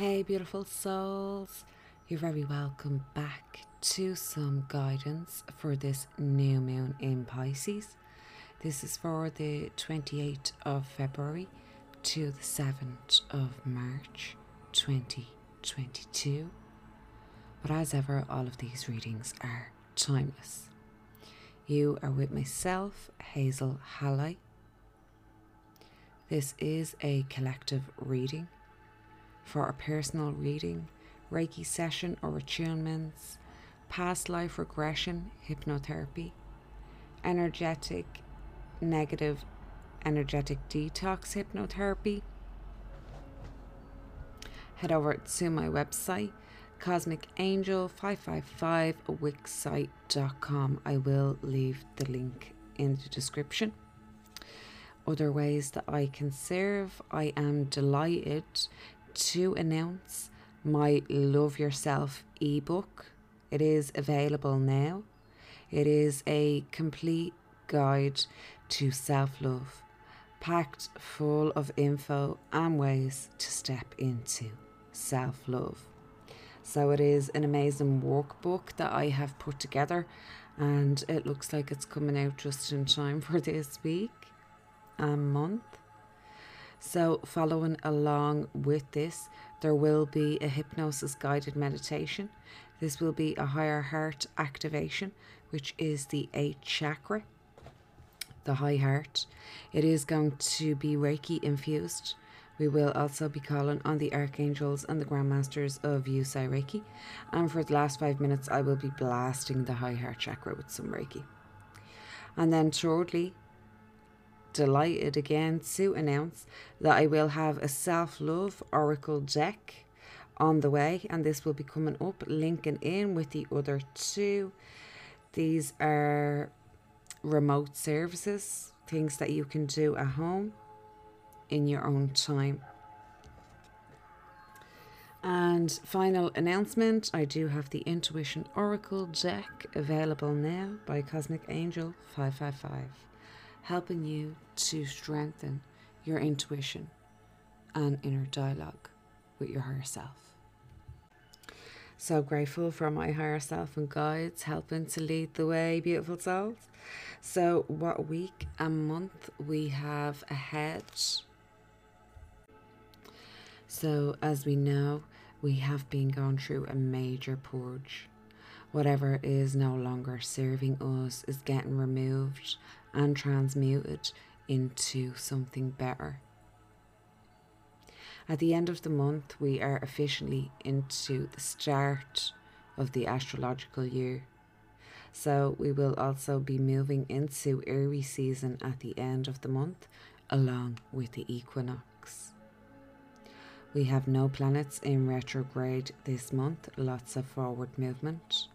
Hey, beautiful souls. You're very welcome back to some guidance for this new moon in Pisces. This is for the 28th of February to the 7th of March 2022. But as ever, all of these readings are timeless. You are with myself, Hazel Halley. This is a collective reading for a personal reading, Reiki session or attunements, past life regression, hypnotherapy, energetic, negative, energetic detox hypnotherapy. Head over to my website, cosmicangel555wixsite.com. I will leave the link in the description. Other ways that I can serve, I am delighted to announce my Love Yourself ebook. It is available now. It is a complete guide to self love, packed full of info and ways to step into self love. So, it is an amazing workbook that I have put together, and it looks like it's coming out just in time for this week and month. So, following along with this, there will be a hypnosis guided meditation. This will be a higher heart activation, which is the eighth chakra, the high heart. It is going to be Reiki infused. We will also be calling on the archangels and the grandmasters of Usui Reiki. And for the last five minutes, I will be blasting the high heart chakra with some Reiki. And then shortly, delighted again to announce that I will have a self love oracle deck on the way, and this will be coming up, linking in with the other two. These are remote services, things that you can do at home in your own time. And final announcement I do have the Intuition Oracle deck available now by Cosmic Angel 555 helping you to strengthen your intuition and inner dialogue with your higher self. So grateful for my higher self and guides helping to lead the way, beautiful souls. So, what week and month we have ahead? So, as we know, we have been going through a major purge. Whatever is no longer serving us is getting removed and transmuted into something better. At the end of the month, we are officially into the start of the astrological year. So, we will also be moving into Aries season at the end of the month, along with the equinox. We have no planets in retrograde this month, lots of forward movement.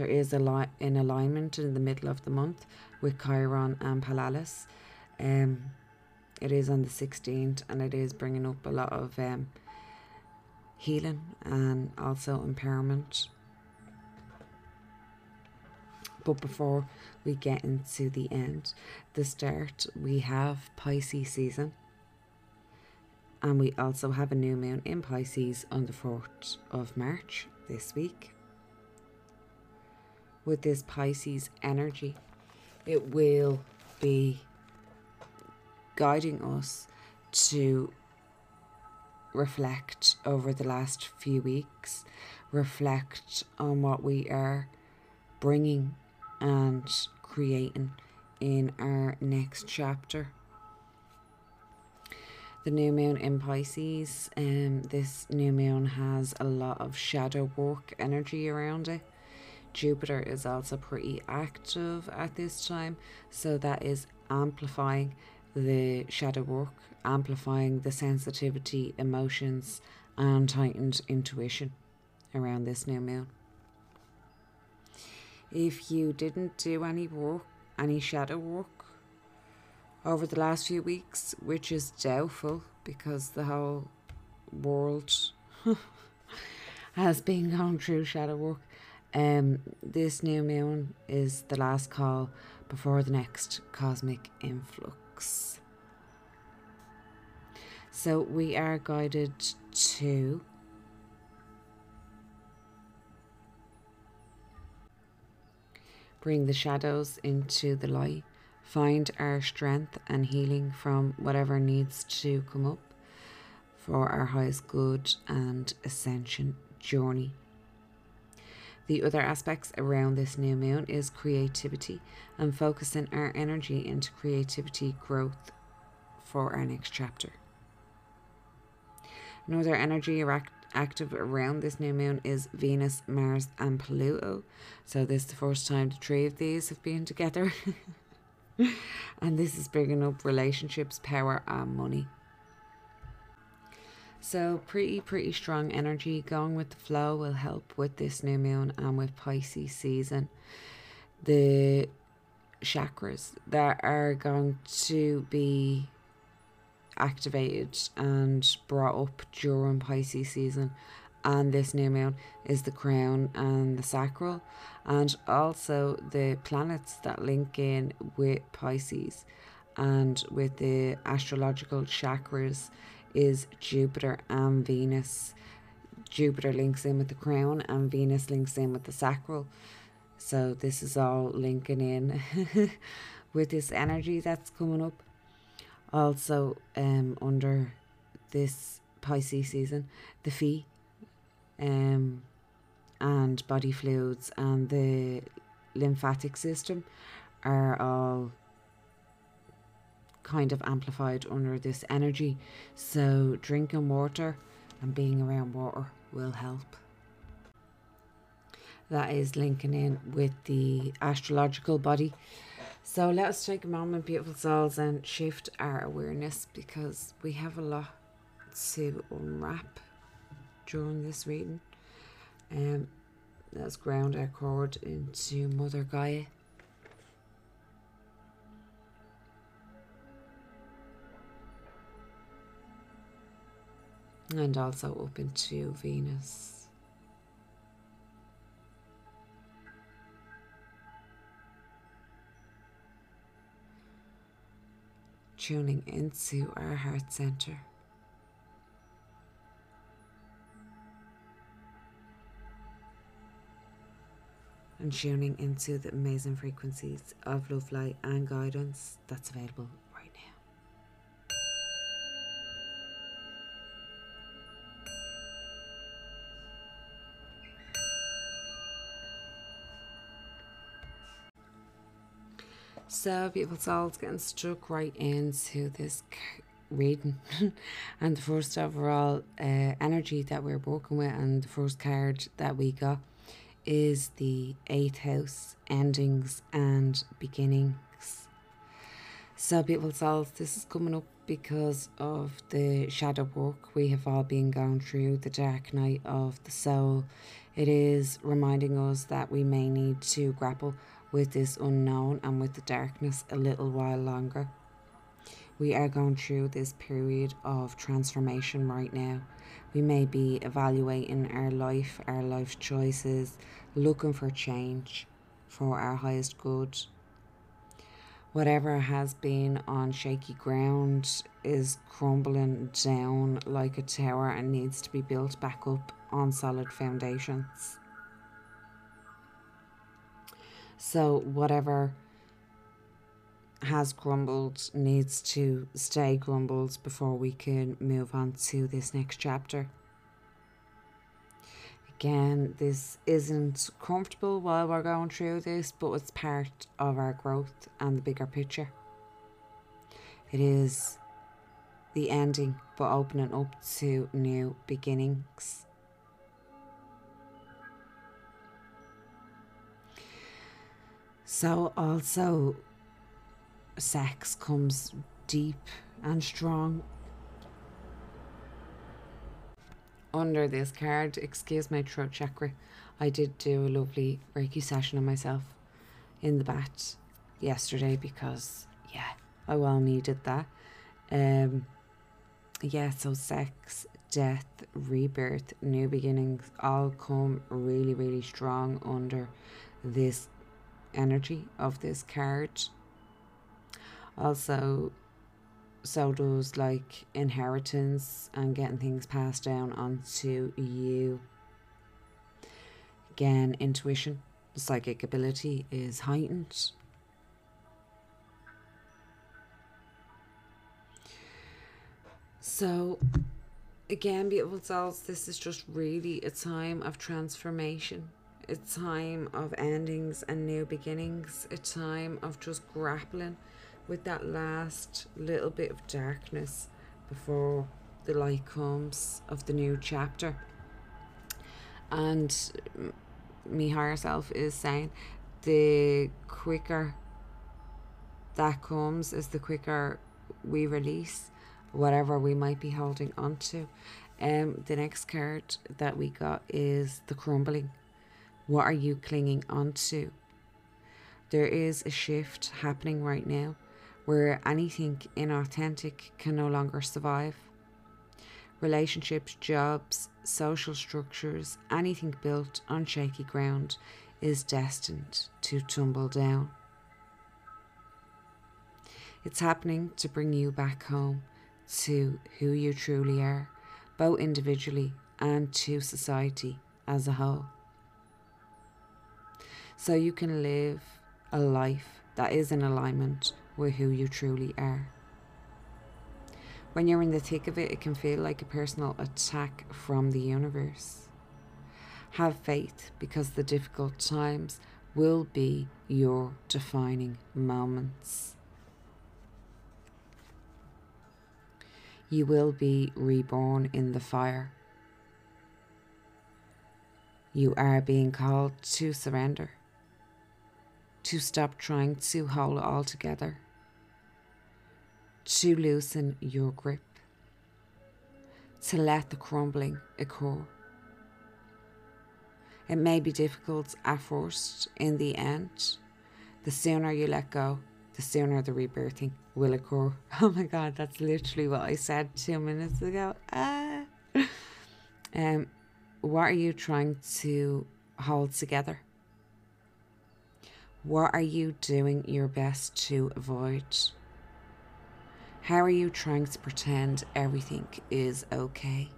There is a an alignment in the middle of the month with Chiron and Palalis. Um, it is on the 16th and it is bringing up a lot of um, healing and also empowerment. But before we get into the end, the start, we have Pisces season. And we also have a new moon in Pisces on the 4th of March this week. With this Pisces energy, it will be guiding us to reflect over the last few weeks, reflect on what we are bringing and creating in our next chapter. The new moon in Pisces, um, this new moon has a lot of shadow work energy around it. Jupiter is also pretty active at this time, so that is amplifying the shadow work, amplifying the sensitivity, emotions, and heightened intuition around this new moon. If you didn't do any work, any shadow work over the last few weeks, which is doubtful because the whole world has been going through shadow work, um, this new moon is the last call before the next cosmic influx. So we are guided to bring the shadows into the light, find our strength and healing from whatever needs to come up for our highest good and ascension journey. The other aspects around this new moon is creativity and focusing our energy into creativity growth for our next chapter. Another energy active around this new moon is Venus, Mars, and Pluto. So, this is the first time the three of these have been together. and this is bringing up relationships, power, and money. So, pretty, pretty strong energy. Going with the flow will help with this new moon and with Pisces season. The chakras that are going to be activated and brought up during Pisces season and this new moon is the crown and the sacral and also the planets that link in with Pisces and with the astrological chakras is Jupiter and Venus. Jupiter links in with the crown and Venus links in with the sacral. So this is all linking in with this energy that's coming up. Also, um, under this Pisces season, the fee um, and body fluids and the lymphatic system are all kind of amplified under this energy. So, drinking water and being around water will help. That is linking in with the astrological body. So, let us take a moment, beautiful souls, and shift our awareness because we have a lot to unwrap during this reading. Um, let's ground our cord into Mother Gaia. And also open to Venus. Tuning into our heart center. And tuning into the amazing frequencies of love, light, and guidance that's available So, beautiful souls getting stuck right into this reading. and the first overall uh, energy that we're working with, and the first card that we got is the eighth house endings and beginnings. So, beautiful souls, this is coming up because of the shadow work we have all been going through, the dark night of the soul. It is reminding us that we may need to grapple with this unknown and with the darkness a little while longer. We are going through this period of transformation right now. We may be evaluating our life, our life choices, looking for change for our highest good. Whatever has been on shaky ground is crumbling down like a tower and needs to be built back up on solid foundations. So, whatever has grumbled needs to stay grumbled before we can move on to this next chapter. Again, this isn't comfortable while we're going through this, but it's part of our growth and the bigger picture. It is the ending, but opening up to new beginnings. So, also, sex comes deep and strong under this card. Excuse my throat chakra. I did do a lovely Reiki session on myself in the bat yesterday because, yeah, I well needed that. Um, yeah, so sex, death, rebirth, new beginnings all come really, really strong under this energy of this card. Also, so does like inheritance and getting things passed down onto you. Again, intuition, psychic ability is heightened. So, again, beautiful souls, this is just really a time of transformation. A time of endings and new beginnings. A time of just grappling with that last little bit of darkness before the light comes of the new chapter. And me higher self is saying the quicker that comes is the quicker we release whatever we might be holding on to. Um, the next card that we got is the crumbling. What are you clinging onto? There is a shift happening right now where anything inauthentic can no longer survive. Relationships, jobs, social structures, anything built on shaky ground is destined to tumble down. It's happening to bring you back home to who you truly are, both individually and to society as a whole. So you can live a life that is in alignment with who you truly are. When you're in the thick of it, it can feel like a personal attack from the universe. Have faith because the difficult times will be your defining moments. You will be reborn in the fire. You are being called to surrender, to stop trying to hold it all together, to loosen your grip, to let the crumbling occur. It may be difficult at first, in the end. The sooner you let go, the sooner the rebirthing will occur. Oh my god, that's literally what I said two minutes ago. Ah. Um, what are you trying to hold together? What are you doing your best to avoid? How are you trying to pretend everything is okay?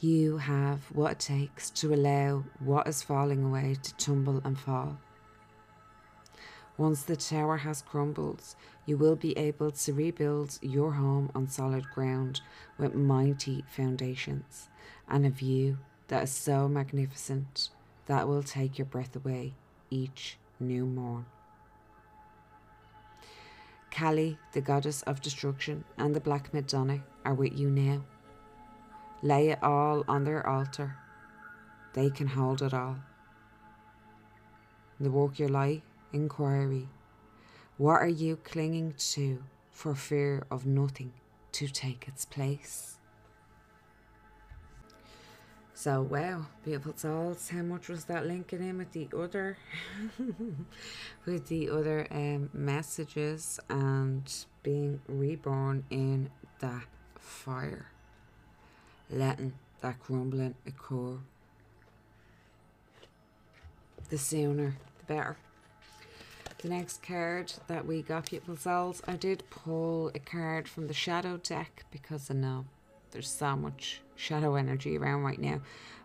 You have what it takes to allow what is falling away to tumble and fall. Once the tower has crumbled, you will be able to rebuild your home on solid ground with mighty foundations and a view that is so magnificent that will take your breath away each new morn. Kali, the goddess of destruction, and the Black Madonna are with you now. Lay it all on their altar. They can hold it all. The walk your life inquiry. What are you clinging to for fear of nothing to take its place? So, wow, beautiful souls. How much was that linking in with the other, with the other um, messages and being reborn in that fire? letting that crumbling occur. The sooner, the better. The next card that we got, people souls, I did pull a card from the shadow deck because I know there's so much shadow energy around right now.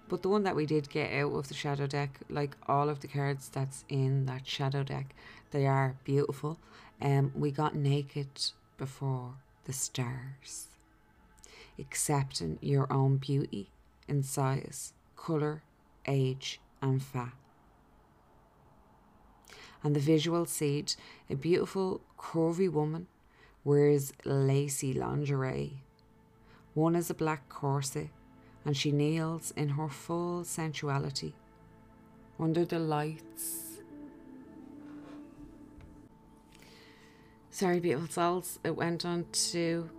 But the one that we did get out of the shadow deck, like all of the cards that's in that shadow deck, they are beautiful. Um, we got naked before the stars accepting your own beauty in size, colour, age, and fat. And the visual seed, a beautiful, curvy woman wears lacy lingerie. One is a black corset, and she kneels in her full sensuality under the lights. Sorry, beautiful souls. It went on to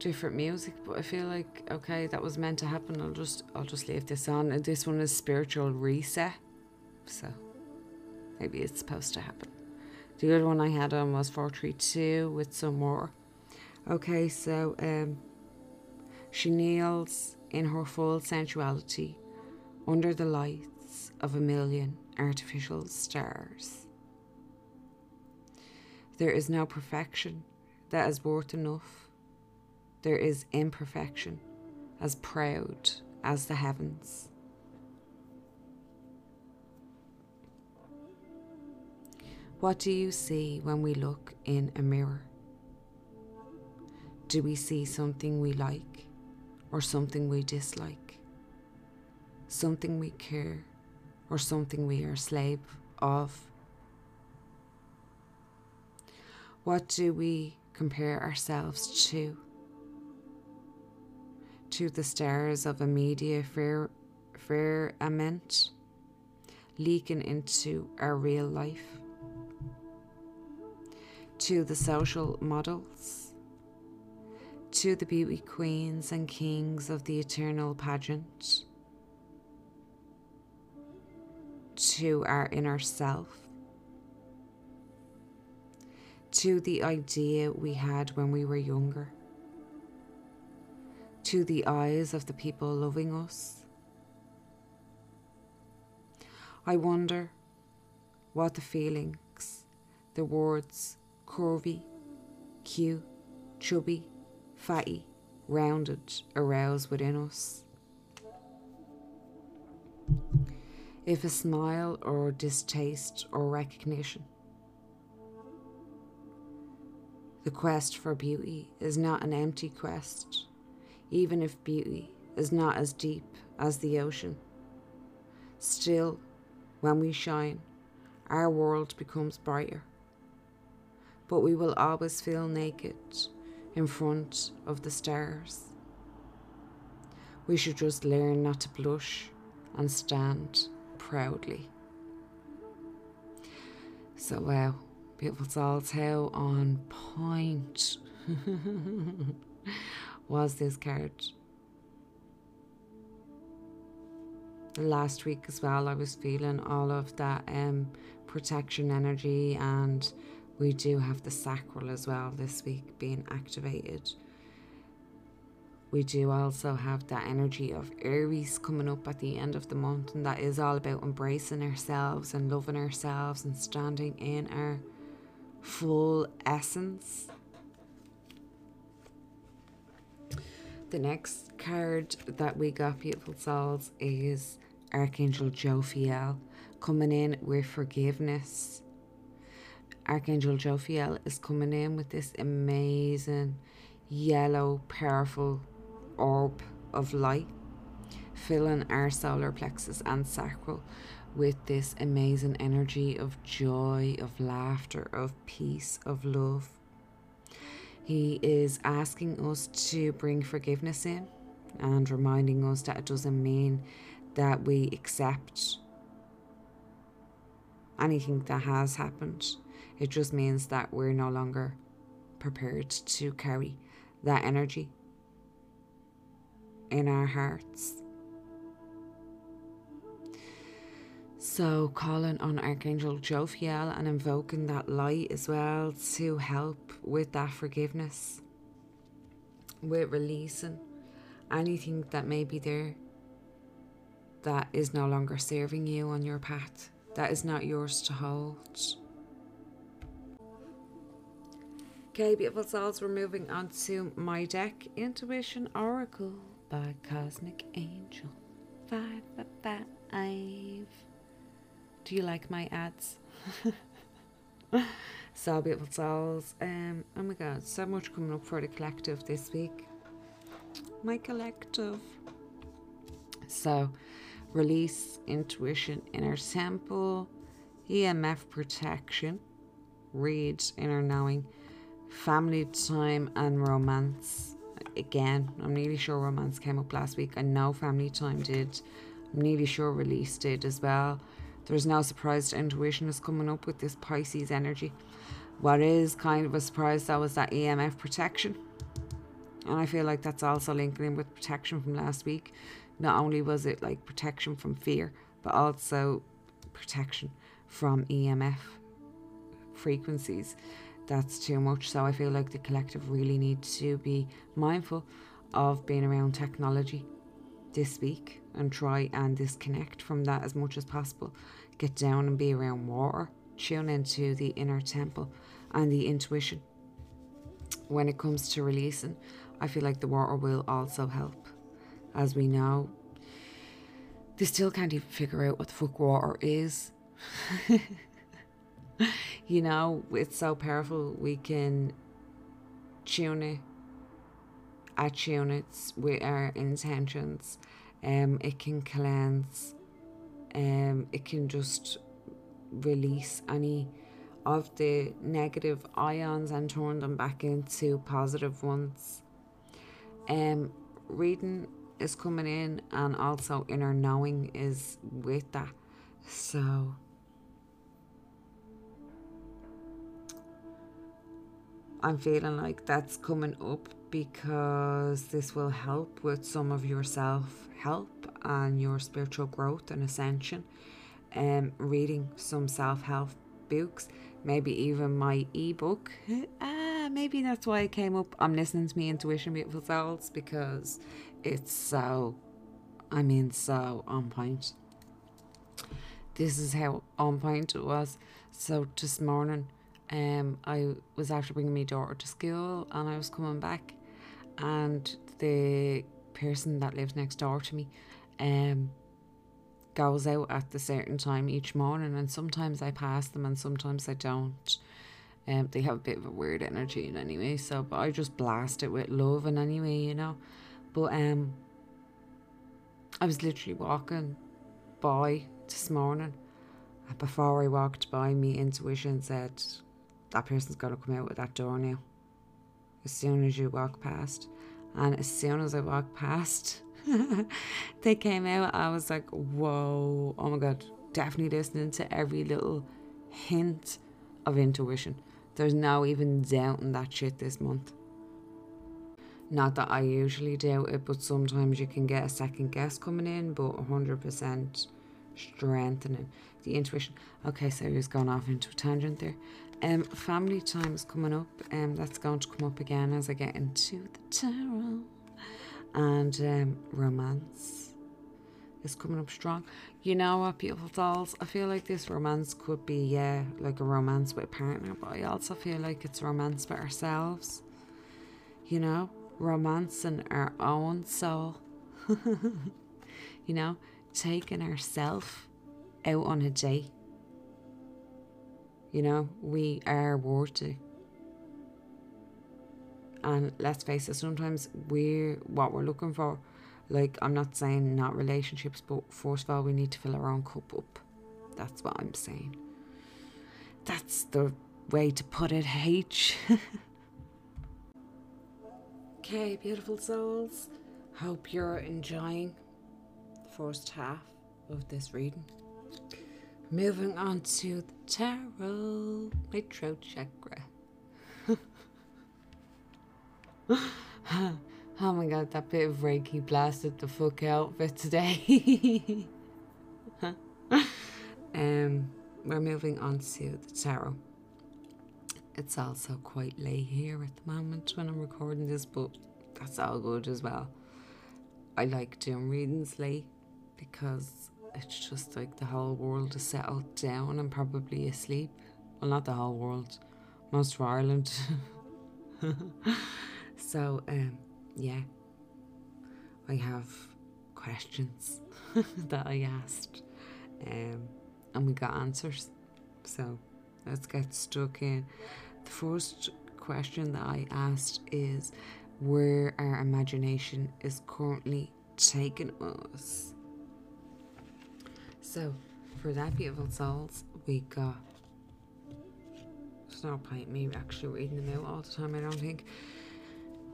different music, but I feel like okay, that was meant to happen. I'll just I'll just leave this on. And this one is spiritual reset, so maybe it's supposed to happen. The other one I had on was four three two with some more. Okay, so um, she kneels in her full sensuality under the lights of a million artificial stars. There is no perfection that is worth enough. There is imperfection as proud as the heavens. What do you see when we look in a mirror? Do we see something we like or something we dislike? Something we care or something we are slave of? What do we compare ourselves to? To the stars of a media firmament leaking into our real life? To the social models? To the beauty queens and kings of the eternal pageant? To our inner self? to the idea we had when we were younger, to the eyes of the people loving us. I wonder what the feelings, the words curvy, cute, chubby, fatty, rounded arouse within us. If a smile or distaste or recognition The quest for beauty is not an empty quest, even if beauty is not as deep as the ocean. Still, when we shine, our world becomes brighter. But we will always feel naked in front of the stars. We should just learn not to blush and stand proudly. So, wow. Beautiful Souls, how on point was this card? Last week as well, I was feeling all of that um, protection energy, and we do have the sacral as well this week being activated. We do also have that energy of Aries coming up at the end of the month, and that is all about embracing ourselves and loving ourselves and standing in our full essence. The next card that we got, Beautiful Souls, is Archangel Jophiel coming in with forgiveness. Archangel Jophiel is coming in with this amazing yellow, powerful orb of light, filling our solar plexus and sacral with this amazing energy of joy, of laughter, of peace, of love. He is asking us to bring forgiveness in and reminding us that it doesn't mean that we accept anything that has happened. It just means that we're no longer prepared to carry that energy in our hearts. So, calling on Archangel Jophiel and invoking that light as well to help with that forgiveness, with releasing anything that may be there that is no longer serving you on your path, that is not yours to hold. Okay, beautiful souls, we're moving on to my deck Intuition Oracle by Cosmic Angel. Five, five, five. Do you like my ads? so beautiful souls. Um, oh my god, so much coming up for the collective this week. My collective. So, release, intuition, inner temple, EMF protection, read, inner knowing, family time, and romance. Again, I'm nearly sure romance came up last week. I know family time did. I'm nearly sure release did as well. There's no surprise intuition is coming up with this Pisces energy. What is kind of a surprise though is that EMF protection. And I feel like that's also linking in with protection from last week. Not only was it like protection from fear, but also protection from EMF frequencies. That's too much. So I feel like the collective really needs to be mindful of being around technology this week and try and disconnect from that as much as possible get down and be around water, tune into the inner temple and the intuition. When it comes to releasing, I feel like the water will also help. As we know, they still can't even figure out what the fuck water is. you know, it's so powerful. We can tune it, attune it with our intentions. Um, it can cleanse. Um, it can just release any of the negative ions and turn them back into positive ones. Um, reading is coming in, and also inner knowing is with that. So. I'm feeling like that's coming up because this will help with some of your self help and your spiritual growth and ascension. Um, reading some self help books, maybe even my ebook. ah, maybe that's why it came up. I'm listening to me intuition, beautiful souls, because it's so, I mean, so on point. This is how on point it was. So this morning, um, I was after bringing my daughter to school, and I was coming back, and the person that lives next door to me, um, goes out at a certain time each morning, and sometimes I pass them, and sometimes I don't. Um, they have a bit of a weird energy in anyway, so but I just blast it with love and anyway, you know. But um, I was literally walking by this morning. Before I walked by, me intuition said that person's gonna come out with that door now. As soon as you walk past, and as soon as I walked past, they came out. I was like, whoa, oh my god, definitely listening to every little hint of intuition. There's no even doubting that shit this month. Not that I usually doubt it, but sometimes you can get a second guess coming in, but 100% strengthening the intuition. Okay, so he's gone off into a tangent there. Um, family time is coming up, um, that's going to come up again as I get into the tarot. And um, romance is coming up strong. You know what, beautiful dolls? I feel like this romance could be, yeah, like a romance with a partner, but I also feel like it's romance with ourselves. You know, romance in our own soul. you know, taking ourself out on a date. You know, we are worthy. And let's face it, sometimes we're what we're looking for. Like, I'm not saying not relationships, but first of all, we need to fill our own cup up. That's what I'm saying. That's the way to put it, H. okay, beautiful souls. Hope you're enjoying the first half of this reading. Moving on to the tarot, throat chakra. oh my god, that bit of Reiki blasted the fuck out for today. um, we're moving on to the tarot. It's also quite late here at the moment when I'm recording this, but that's all good as well. I like doing readings late because it's just like the whole world is settled down and probably asleep. Well, not the whole world, most of Ireland. so, um, yeah, I have questions that I asked, um, and we got answers. So, let's get stuck in. The first question that I asked is where our imagination is currently taking us. So, for that beautiful souls, we got. It's not me actually reading them out all the time, I don't think.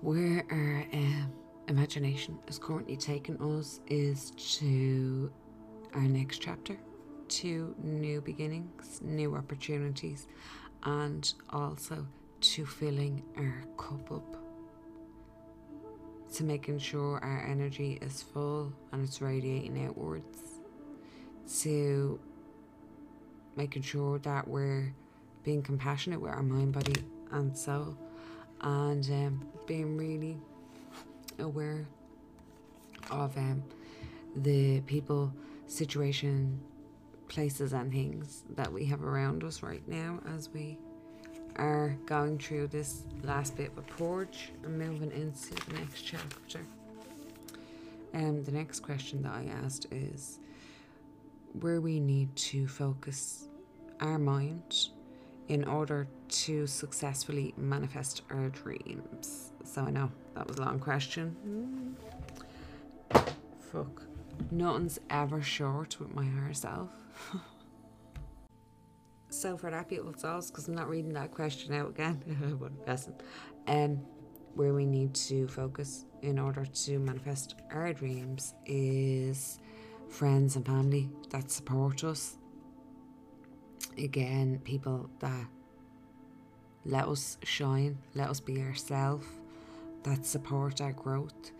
Where our um, imagination is currently taking us is to our next chapter, to new beginnings, new opportunities, and also to filling our cup up. To making sure our energy is full and it's radiating outwards to making sure that we're being compassionate with our mind, body, and soul, and um, being really aware of um, the people, situation, places, and things that we have around us right now as we are going through this last bit of purge and moving into the next chapter. Um, the next question that I asked is where we need to focus our mind in order to successfully manifest our dreams. So I know that was a long question. Fuck. Nothing's ever short with my higher self. so for that beautiful souls, because I'm not reading that question out again, but listen, um, where we need to focus in order to manifest our dreams is friends and family that support us. Again, people that let us shine, let us be ourselves, that support our growth,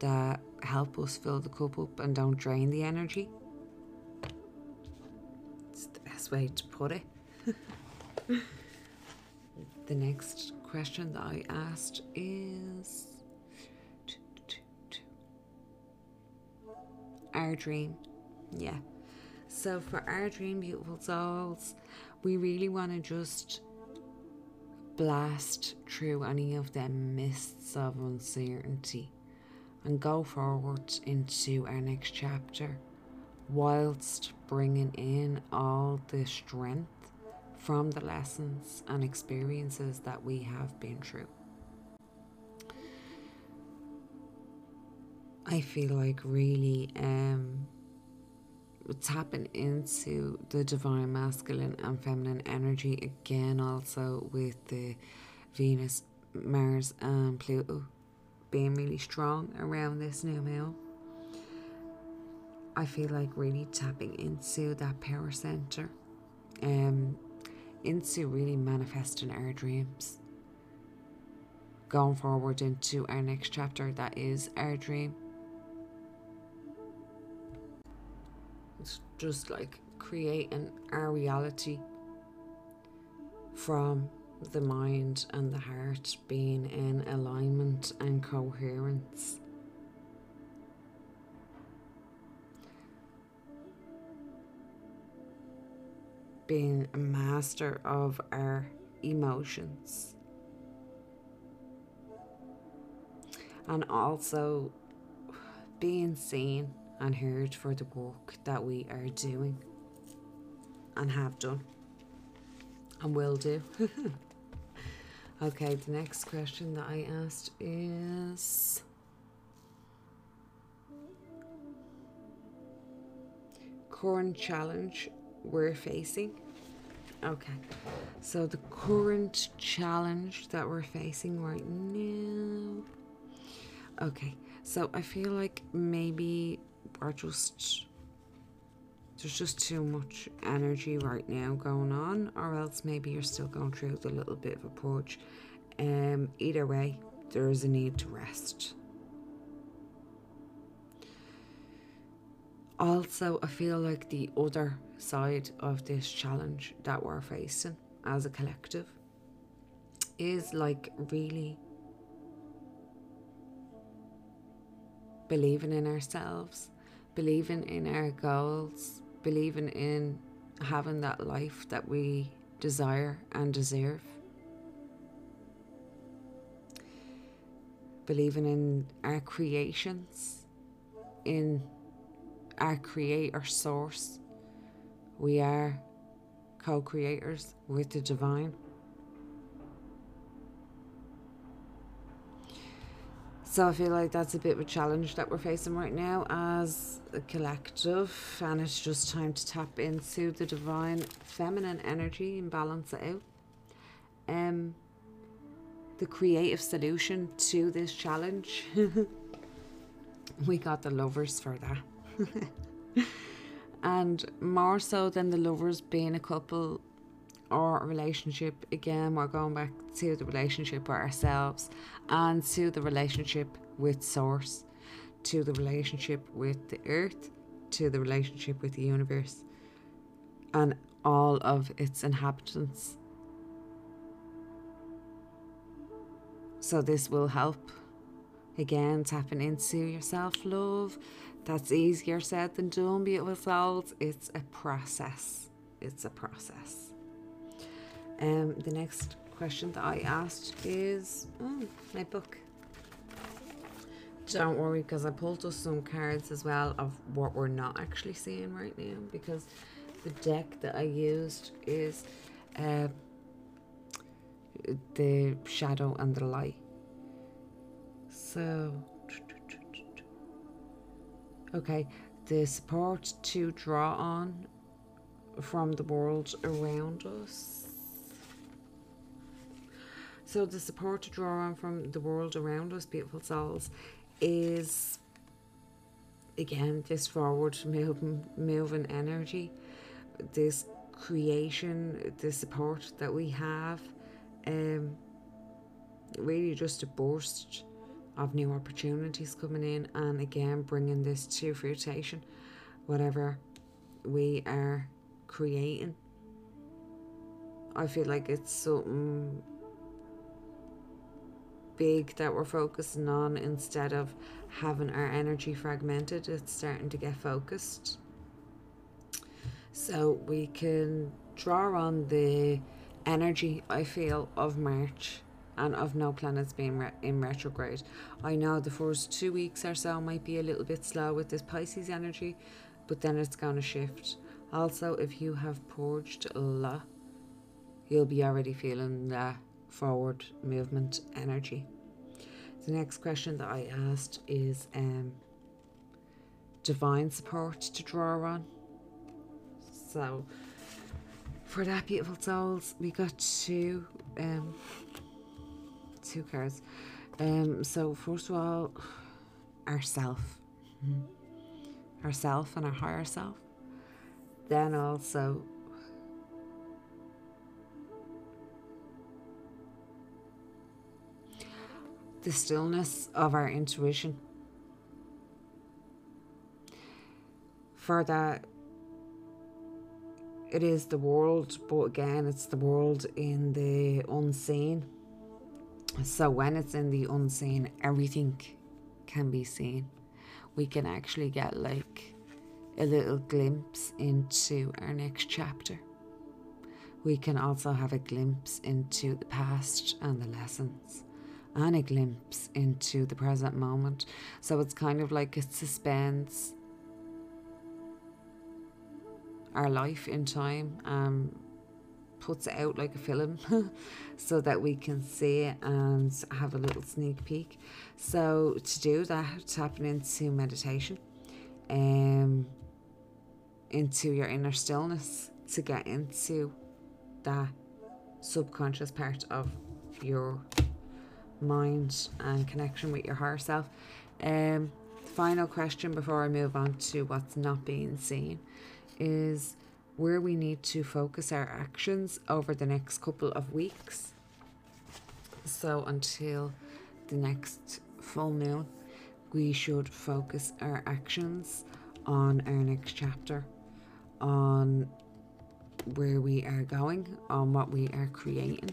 that help us fill the cup up and don't drain the energy. It's the best way to put it. the next question that I asked is our dream. Yeah. So, for our dream, beautiful souls, we really want to just blast through any of them mists of uncertainty and go forward into our next chapter whilst bringing in all the strength from the lessons and experiences that we have been through. I feel like really um, tapping into the divine masculine and feminine energy again, also with the Venus, Mars, and Pluto being really strong around this new moon. I feel like really tapping into that power center, um, into really manifesting our dreams. Going forward into our next chapter, that is our dream Just like creating our reality from the mind and the heart being in alignment and coherence. Being a master of our emotions. And also being seen and heard for the work that we are doing and have done and will do. okay, the next question that I asked is current challenge we're facing. Okay, so the current challenge that we're facing right now. Okay, so I feel like maybe are just there's just too much energy right now going on, or else maybe you're still going through a little bit of a purge. Um, either way, there is a need to rest. Also, I feel like the other side of this challenge that we're facing as a collective is like really believing in ourselves believing in our goals, believing in having that life that we desire and deserve. Believing in our creations, in our creator source. We are co creators with the divine. So I feel like that's a bit of a challenge that we're facing right now as a collective, and it's just time to tap into the divine feminine energy and balance it out. Um, the creative solution to this challenge, we got the lovers for that. and more so than the lovers being a couple a relationship, again, we're going back to the relationship with ourselves and to the relationship with Source, to the relationship with the earth, to the relationship with the universe, and all of its inhabitants. So, this will help. Again, tapping into your self love. That's easier said than done, beautiful souls. It's a process. It's a process. Um, the next question that I asked is oh, my book. Don't worry, because I pulled us some cards as well of what we're not actually seeing right now. Because the deck that I used is uh, the shadow and the light. So, okay, the support to draw on from the world around us. So, the support to draw on from the world around us, beautiful souls, is again this forward moving, moving energy, this creation, the support that we have. Um, really just a burst of new opportunities coming in and again bringing this to fruition whatever we are creating i feel like it's something big that we're focusing on instead of having our energy fragmented it's starting to get focused so we can draw on the energy i feel of march and of no planets being re- in retrograde. I know the first two weeks or so might be a little bit slow with this Pisces energy, but then it's going to shift. Also, if you have purged a you'll be already feeling the forward movement energy. The next question that I asked is um, divine support to draw on. So, for that, beautiful souls, we got two um, two cards. Um, so first of all, ourself, mm-hmm. ourself and our higher self. Then also the stillness of our intuition. For that, it is the world, but again, it's the world in the unseen. So when it's in the unseen, everything can be seen. We can actually get like a little glimpse into our next chapter. We can also have a glimpse into the past and the lessons, and a glimpse into the present moment. So it's kind of like it suspends our life in time. Um, puts it out like a film so that we can see it and have a little sneak peek. So to do that, tapping into meditation, um, into your inner stillness to get into that subconscious part of your mind and connection with your higher self. Um, final question before I move on to what's not being seen is where we need to focus our actions over the next couple of weeks. So, until the next full moon, we should focus our actions on our next chapter, on where we are going, on what we are creating,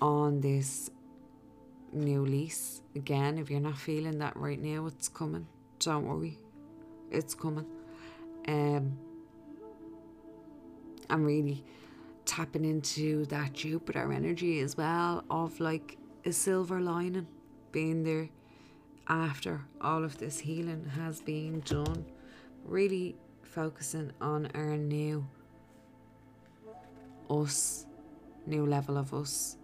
on this new lease. Again, if you're not feeling that right now, it's coming. Don't worry, it's coming. Um, I'm really tapping into that Jupiter energy as well of like a silver lining being there after all of this healing has been done. Really focusing on our new us, new level of us.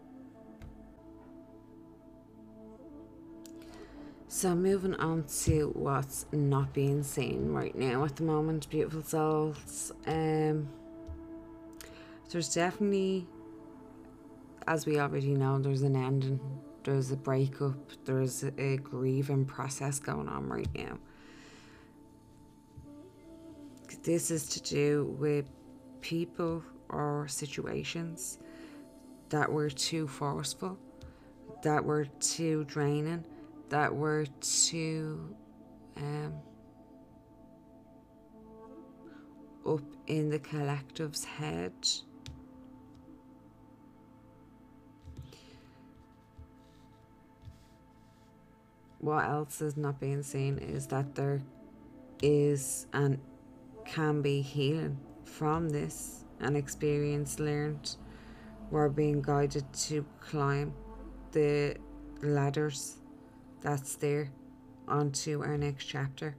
So moving on to what's not being seen right now at the moment, beautiful souls. Um there's definitely, as we already know, there's an ending, there's a breakup, there's a grieving process going on right now. This is to do with people or situations that were too forceful, that were too draining, that were too um, up in the collective's head. What else is not being seen is that there is and can be healing from this and experience learned. We're being guided to climb the ladders that's there onto our next chapter.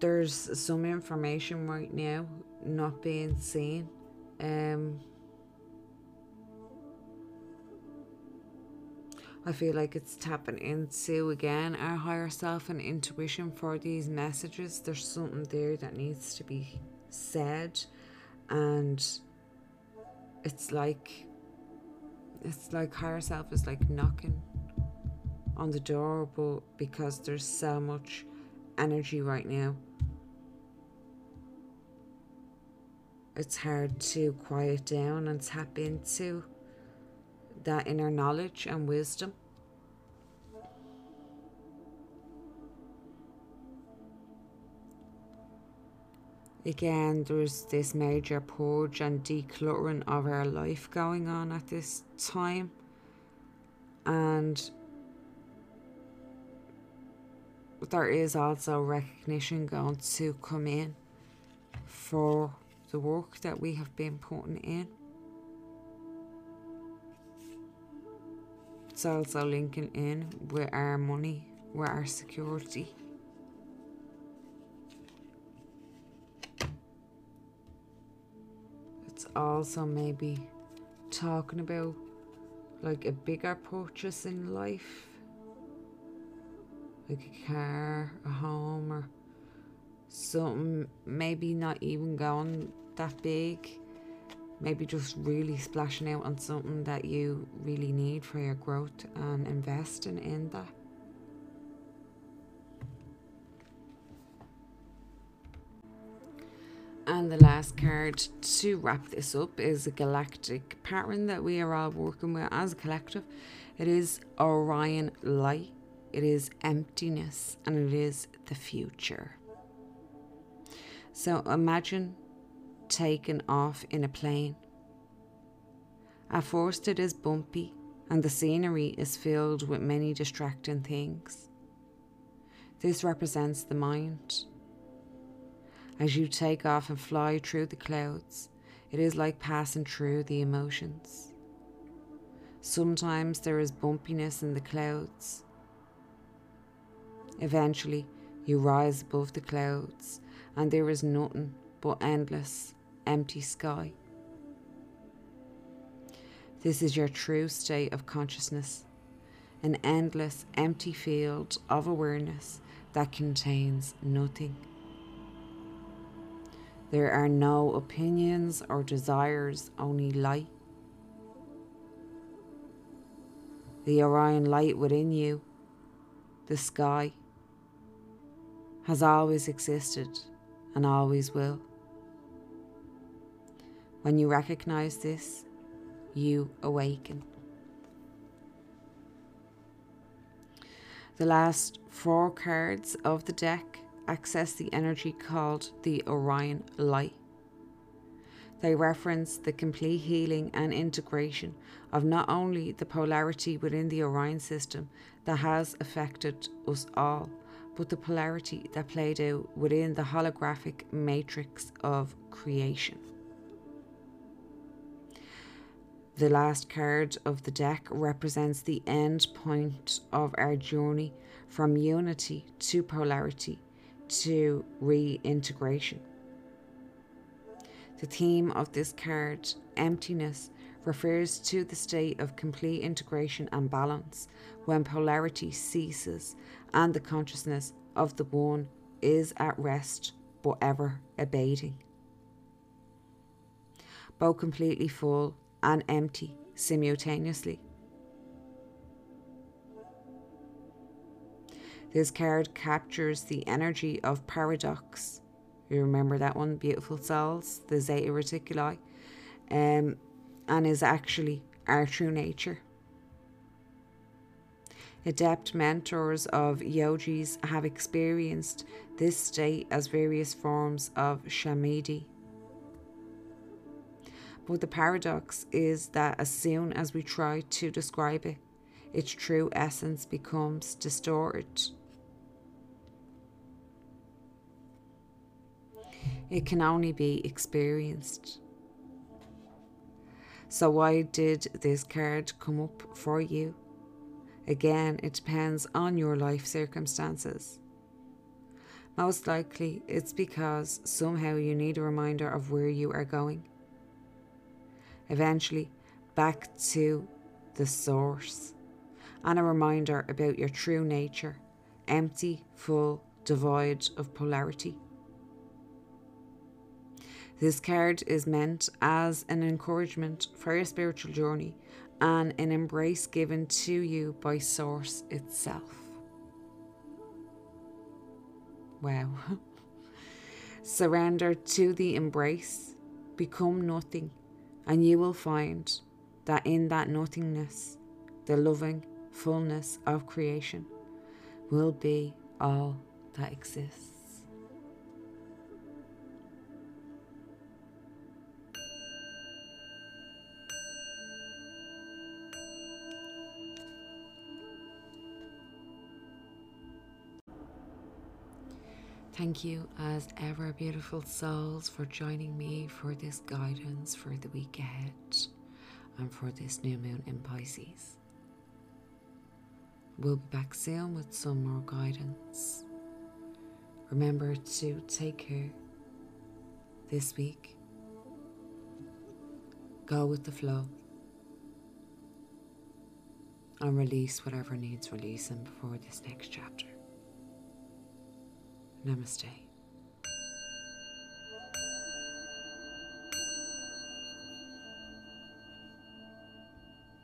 There's some information right now not being seen. Um, I feel like it's tapping into again our higher self and intuition for these messages. There's something there that needs to be said, and it's like it's like higher self is like knocking on the door, but because there's so much energy right now, it's hard to quiet down and tap into that inner knowledge and wisdom. Again, there's this major purge and decluttering of our life going on at this time, and there is also recognition going to come in for the work that we have been putting in. It's also linking in with our money, with our security. Also maybe talking about like a bigger purchase in life, like a car, a home, or something maybe not even going that big maybe just really splashing out on something that you really need for your growth and investing in that. And the last card to wrap this up is a galactic pattern that we are all working with as a collective. It is Orion Light, it is emptiness, and it is the future. So imagine taking off in a plane. At first, it is bumpy, and the scenery is filled with many distracting things. This represents the mind. As you take off and fly through the clouds, it is like passing through the emotions. Sometimes there is bumpiness in the clouds. Eventually, you rise above the clouds, and there is nothing but endless empty sky. This is your true state of consciousness, an endless, empty field of awareness that contains nothing. There are no opinions or desires, only light. The Orion light within you, the sky, has always existed and always will. When you recognize this, you awaken. The last four cards of the deck access the energy called the Orion Light. They reference the complete healing and integration of not only the polarity within the Orion system that has affected us all, but the polarity that played out within the holographic matrix of creation. The last card of the deck represents the end point of our journey from unity to polarity to reintegration. The theme of this card, emptiness, refers to the state of complete integration and balance when polarity ceases and the consciousness of the one is at rest but ever abating. Both completely full and empty simultaneously. This card captures the energy of paradox. You remember that one, Beautiful Souls, the Zeta Reticuli, um, and is actually our true nature. Adept mentors of yogis have experienced this state as various forms of samadhi but the paradox is that as soon as we try to describe it, its true essence becomes distorted. It can only be experienced. So, why did this card come up for you? Again, it depends on your life circumstances. Most likely, it's because somehow you need a reminder of where you are going. Eventually, back to the source, and a reminder about your true nature empty, full, devoid of polarity. This card is meant as an encouragement for your spiritual journey and an embrace given to you by Source itself. Wow. Surrender to the embrace, become nothing, and you will find that in that nothingness, the loving fullness of creation will be all that exists. Thank you, as ever, beautiful souls, for joining me for this guidance for the week ahead and for this new moon in Pisces. We'll be back soon with some more guidance. Remember to take care this week. Go with the flow and release whatever needs releasing before this next chapter. Namaste.